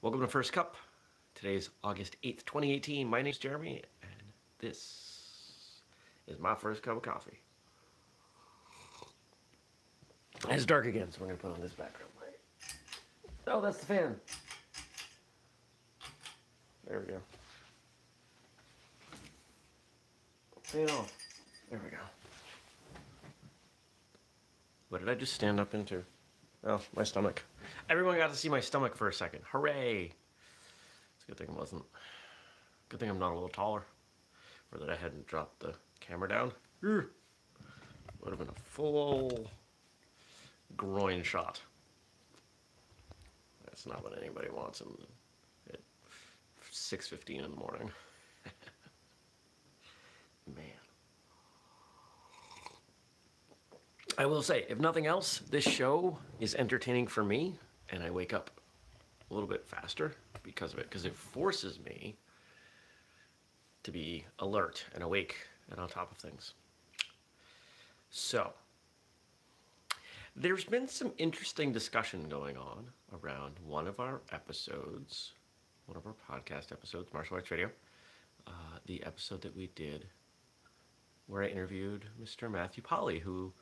Welcome to First Cup. Today's August 8th, 2018. My name is Jeremy, and this is my first cup of coffee. It's dark again, so we're going to put on this background light. Oh, that's the fan. There we go. Fan off. There we go. What did I just stand up into? Oh, my stomach. Everyone got to see my stomach for a second. Hooray! It's a good thing it wasn't. Good thing I'm not a little taller. Or that I hadn't dropped the camera down. Would have been a full groin shot. That's not what anybody wants at 6.15 in the morning. Man. I will say, if nothing else, this show is entertaining for me, and I wake up a little bit faster because of it, because it forces me to be alert and awake and on top of things. So, there's been some interesting discussion going on around one of our episodes, one of our podcast episodes, Martial Arts Radio, uh, the episode that we did where I interviewed Mr. Matthew Polly, who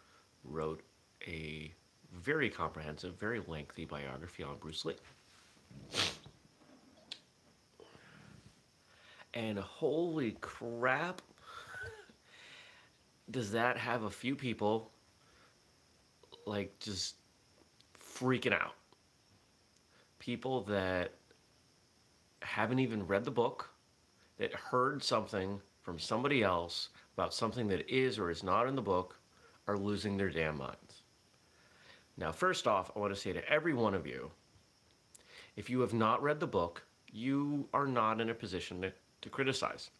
wrote a very comprehensive, very lengthy biography on Bruce Lee. And holy crap, does that have a few people like just freaking out? People that haven't even read the book, that heard something from somebody else about something that is or is not in the book, are losing their damn minds. Now, first off, I want to say to every one of you if you have not read the book, you are not in a position to, to criticize.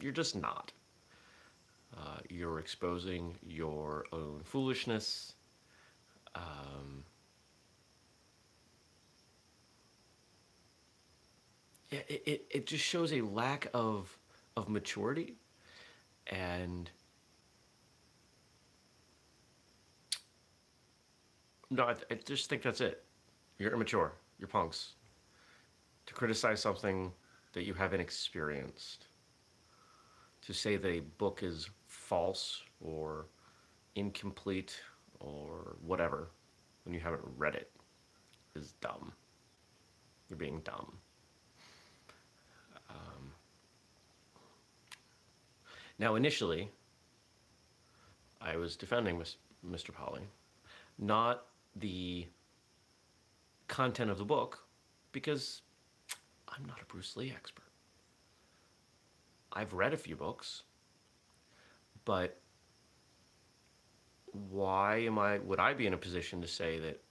You're just not. Uh, you're exposing your own foolishness. Um, yeah, it, it, it just shows a lack of, of maturity and No, I, I just think that's it. You're immature. You're punks. To criticize something that you haven't experienced. To say that a book is false or incomplete or whatever when you haven't read it is dumb. You're being dumb. Um, now, initially, I was defending Mr. Polly, not the content of the book because I'm not a Bruce Lee expert. I've read a few books, but why am I would I be in a position to say that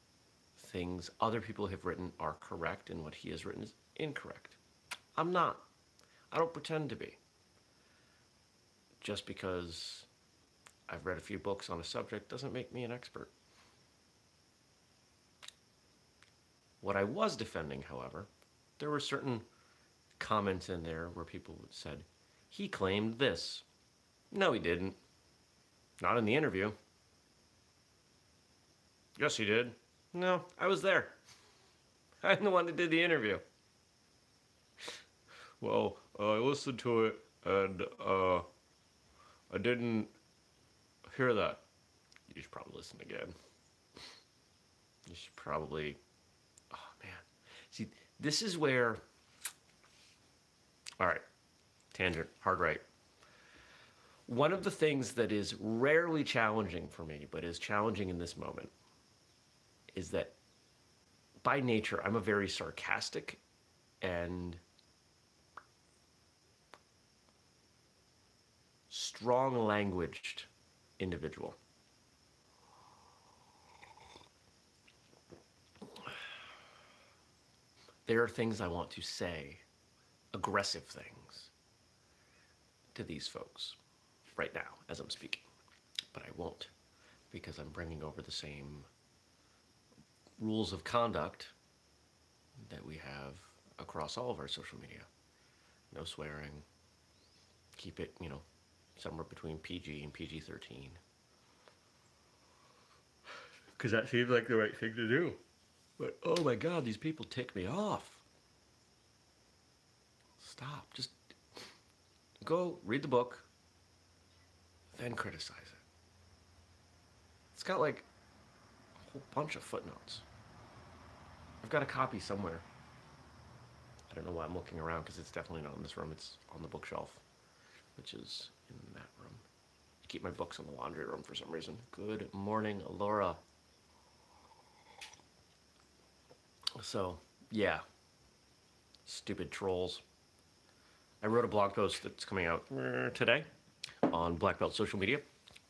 things other people have written are correct and what he has written is incorrect? I'm not. I don't pretend to be. Just because I've read a few books on a subject doesn't make me an expert. What I was defending, however, there were certain comments in there where people said, he claimed this. No, he didn't. Not in the interview. Yes, he did. No, I was there. I'm the one that did the interview. Well, uh, I listened to it and uh, I didn't hear that. You should probably listen again. You should probably. See, this is where. All right, tangent, hard right. One of the things that is rarely challenging for me, but is challenging in this moment, is that by nature, I'm a very sarcastic and strong languaged individual. There are things I want to say, aggressive things, to these folks right now as I'm speaking. But I won't because I'm bringing over the same rules of conduct that we have across all of our social media. No swearing. Keep it, you know, somewhere between PG and PG 13. Because that seems like the right thing to do. But oh my god, these people tick me off. Stop. Just go read the book, then criticize it. It's got like a whole bunch of footnotes. I've got a copy somewhere. I don't know why I'm looking around because it's definitely not in this room. It's on the bookshelf, which is in that room. I keep my books in the laundry room for some reason. Good morning, Laura. So, yeah. Stupid trolls. I wrote a blog post that's coming out uh, today on Black Belt Social Media,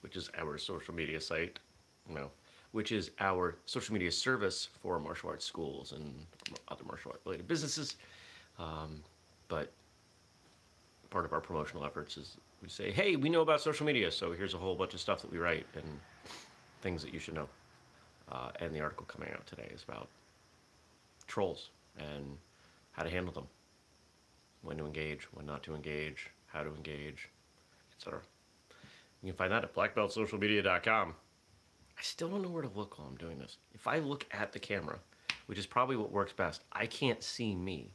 which is our social media site, no, which is our social media service for martial arts schools and other martial art related businesses. Um, but part of our promotional efforts is we say, hey, we know about social media, so here's a whole bunch of stuff that we write and things that you should know. Uh, and the article coming out today is about trolls and how to handle them, when to engage, when not to engage, how to engage, etc. You can find that at blackbeltsocialmedia.com. I still don't know where to look while I'm doing this. If I look at the camera, which is probably what works best, I can't see me.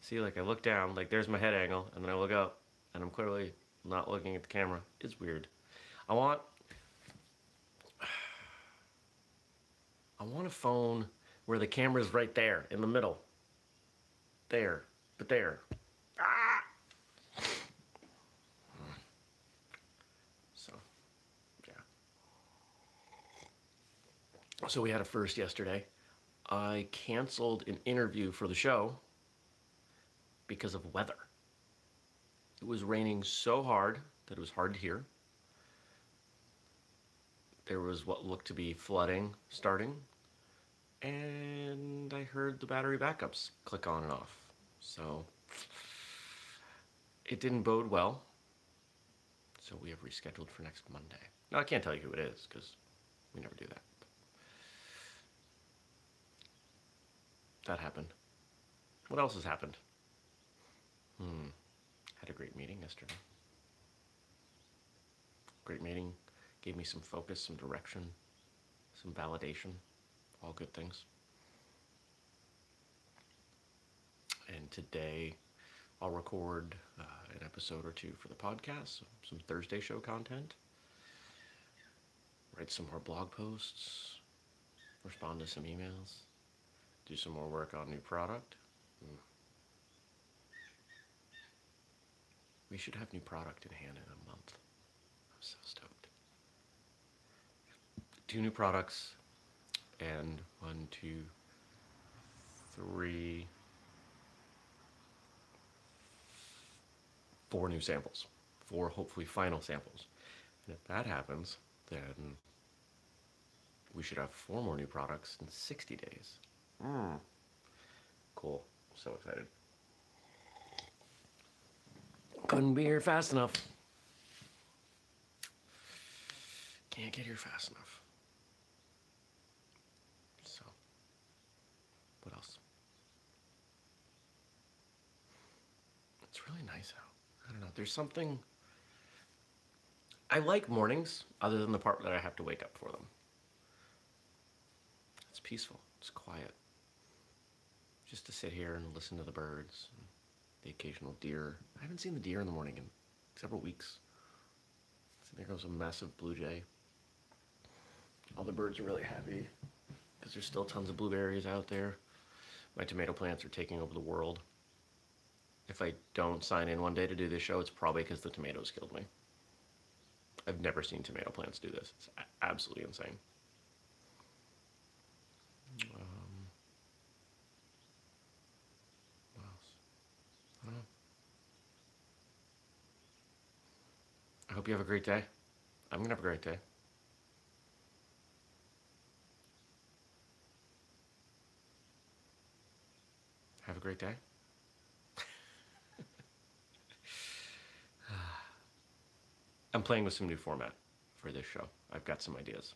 See, like I look down, like there's my head angle, and then I look up, and I'm clearly not looking at the camera. It's weird. I want I want a phone where the camera's right there in the middle. There, but there. Ah! So, yeah. So we had a first yesterday. I canceled an interview for the show because of weather. It was raining so hard that it was hard to hear. There was what looked to be flooding starting, and I heard the battery backups click on and off. So it didn't bode well. So we have rescheduled for next Monday. Now I can't tell you who it is because we never do that. That happened. What else has happened? Hmm. Had a great meeting yesterday. Great meeting. Gave me some focus, some direction, some validation. All good things. And today I'll record uh, an episode or two for the podcast, some Thursday show content, write some more blog posts, respond to some emails, do some more work on new product. Mm. We should have new product in hand in a month. I'm so stoked. Two new products and one, two, three, four new samples, four hopefully final samples. And if that happens, then we should have four more new products in 60 days. Mm. Cool. So excited. Couldn't be here fast enough. Can't get here fast enough. So, what else? It's really nice out. I don't know. There's something. I like mornings, other than the part that I have to wake up for them. It's peaceful. It's quiet. Just to sit here and listen to the birds, the occasional deer. I haven't seen the deer in the morning in several weeks. So there goes a massive blue jay. All the birds are really happy because there's still tons of blueberries out there. My tomato plants are taking over the world. If I don't sign in one day to do this show, it's probably because the tomatoes killed me. I've never seen tomato plants do this. It's absolutely insane. Um? I hope you have a great day. I'm gonna have a great day. Have a great day. I'm playing with some new format for this show. I've got some ideas.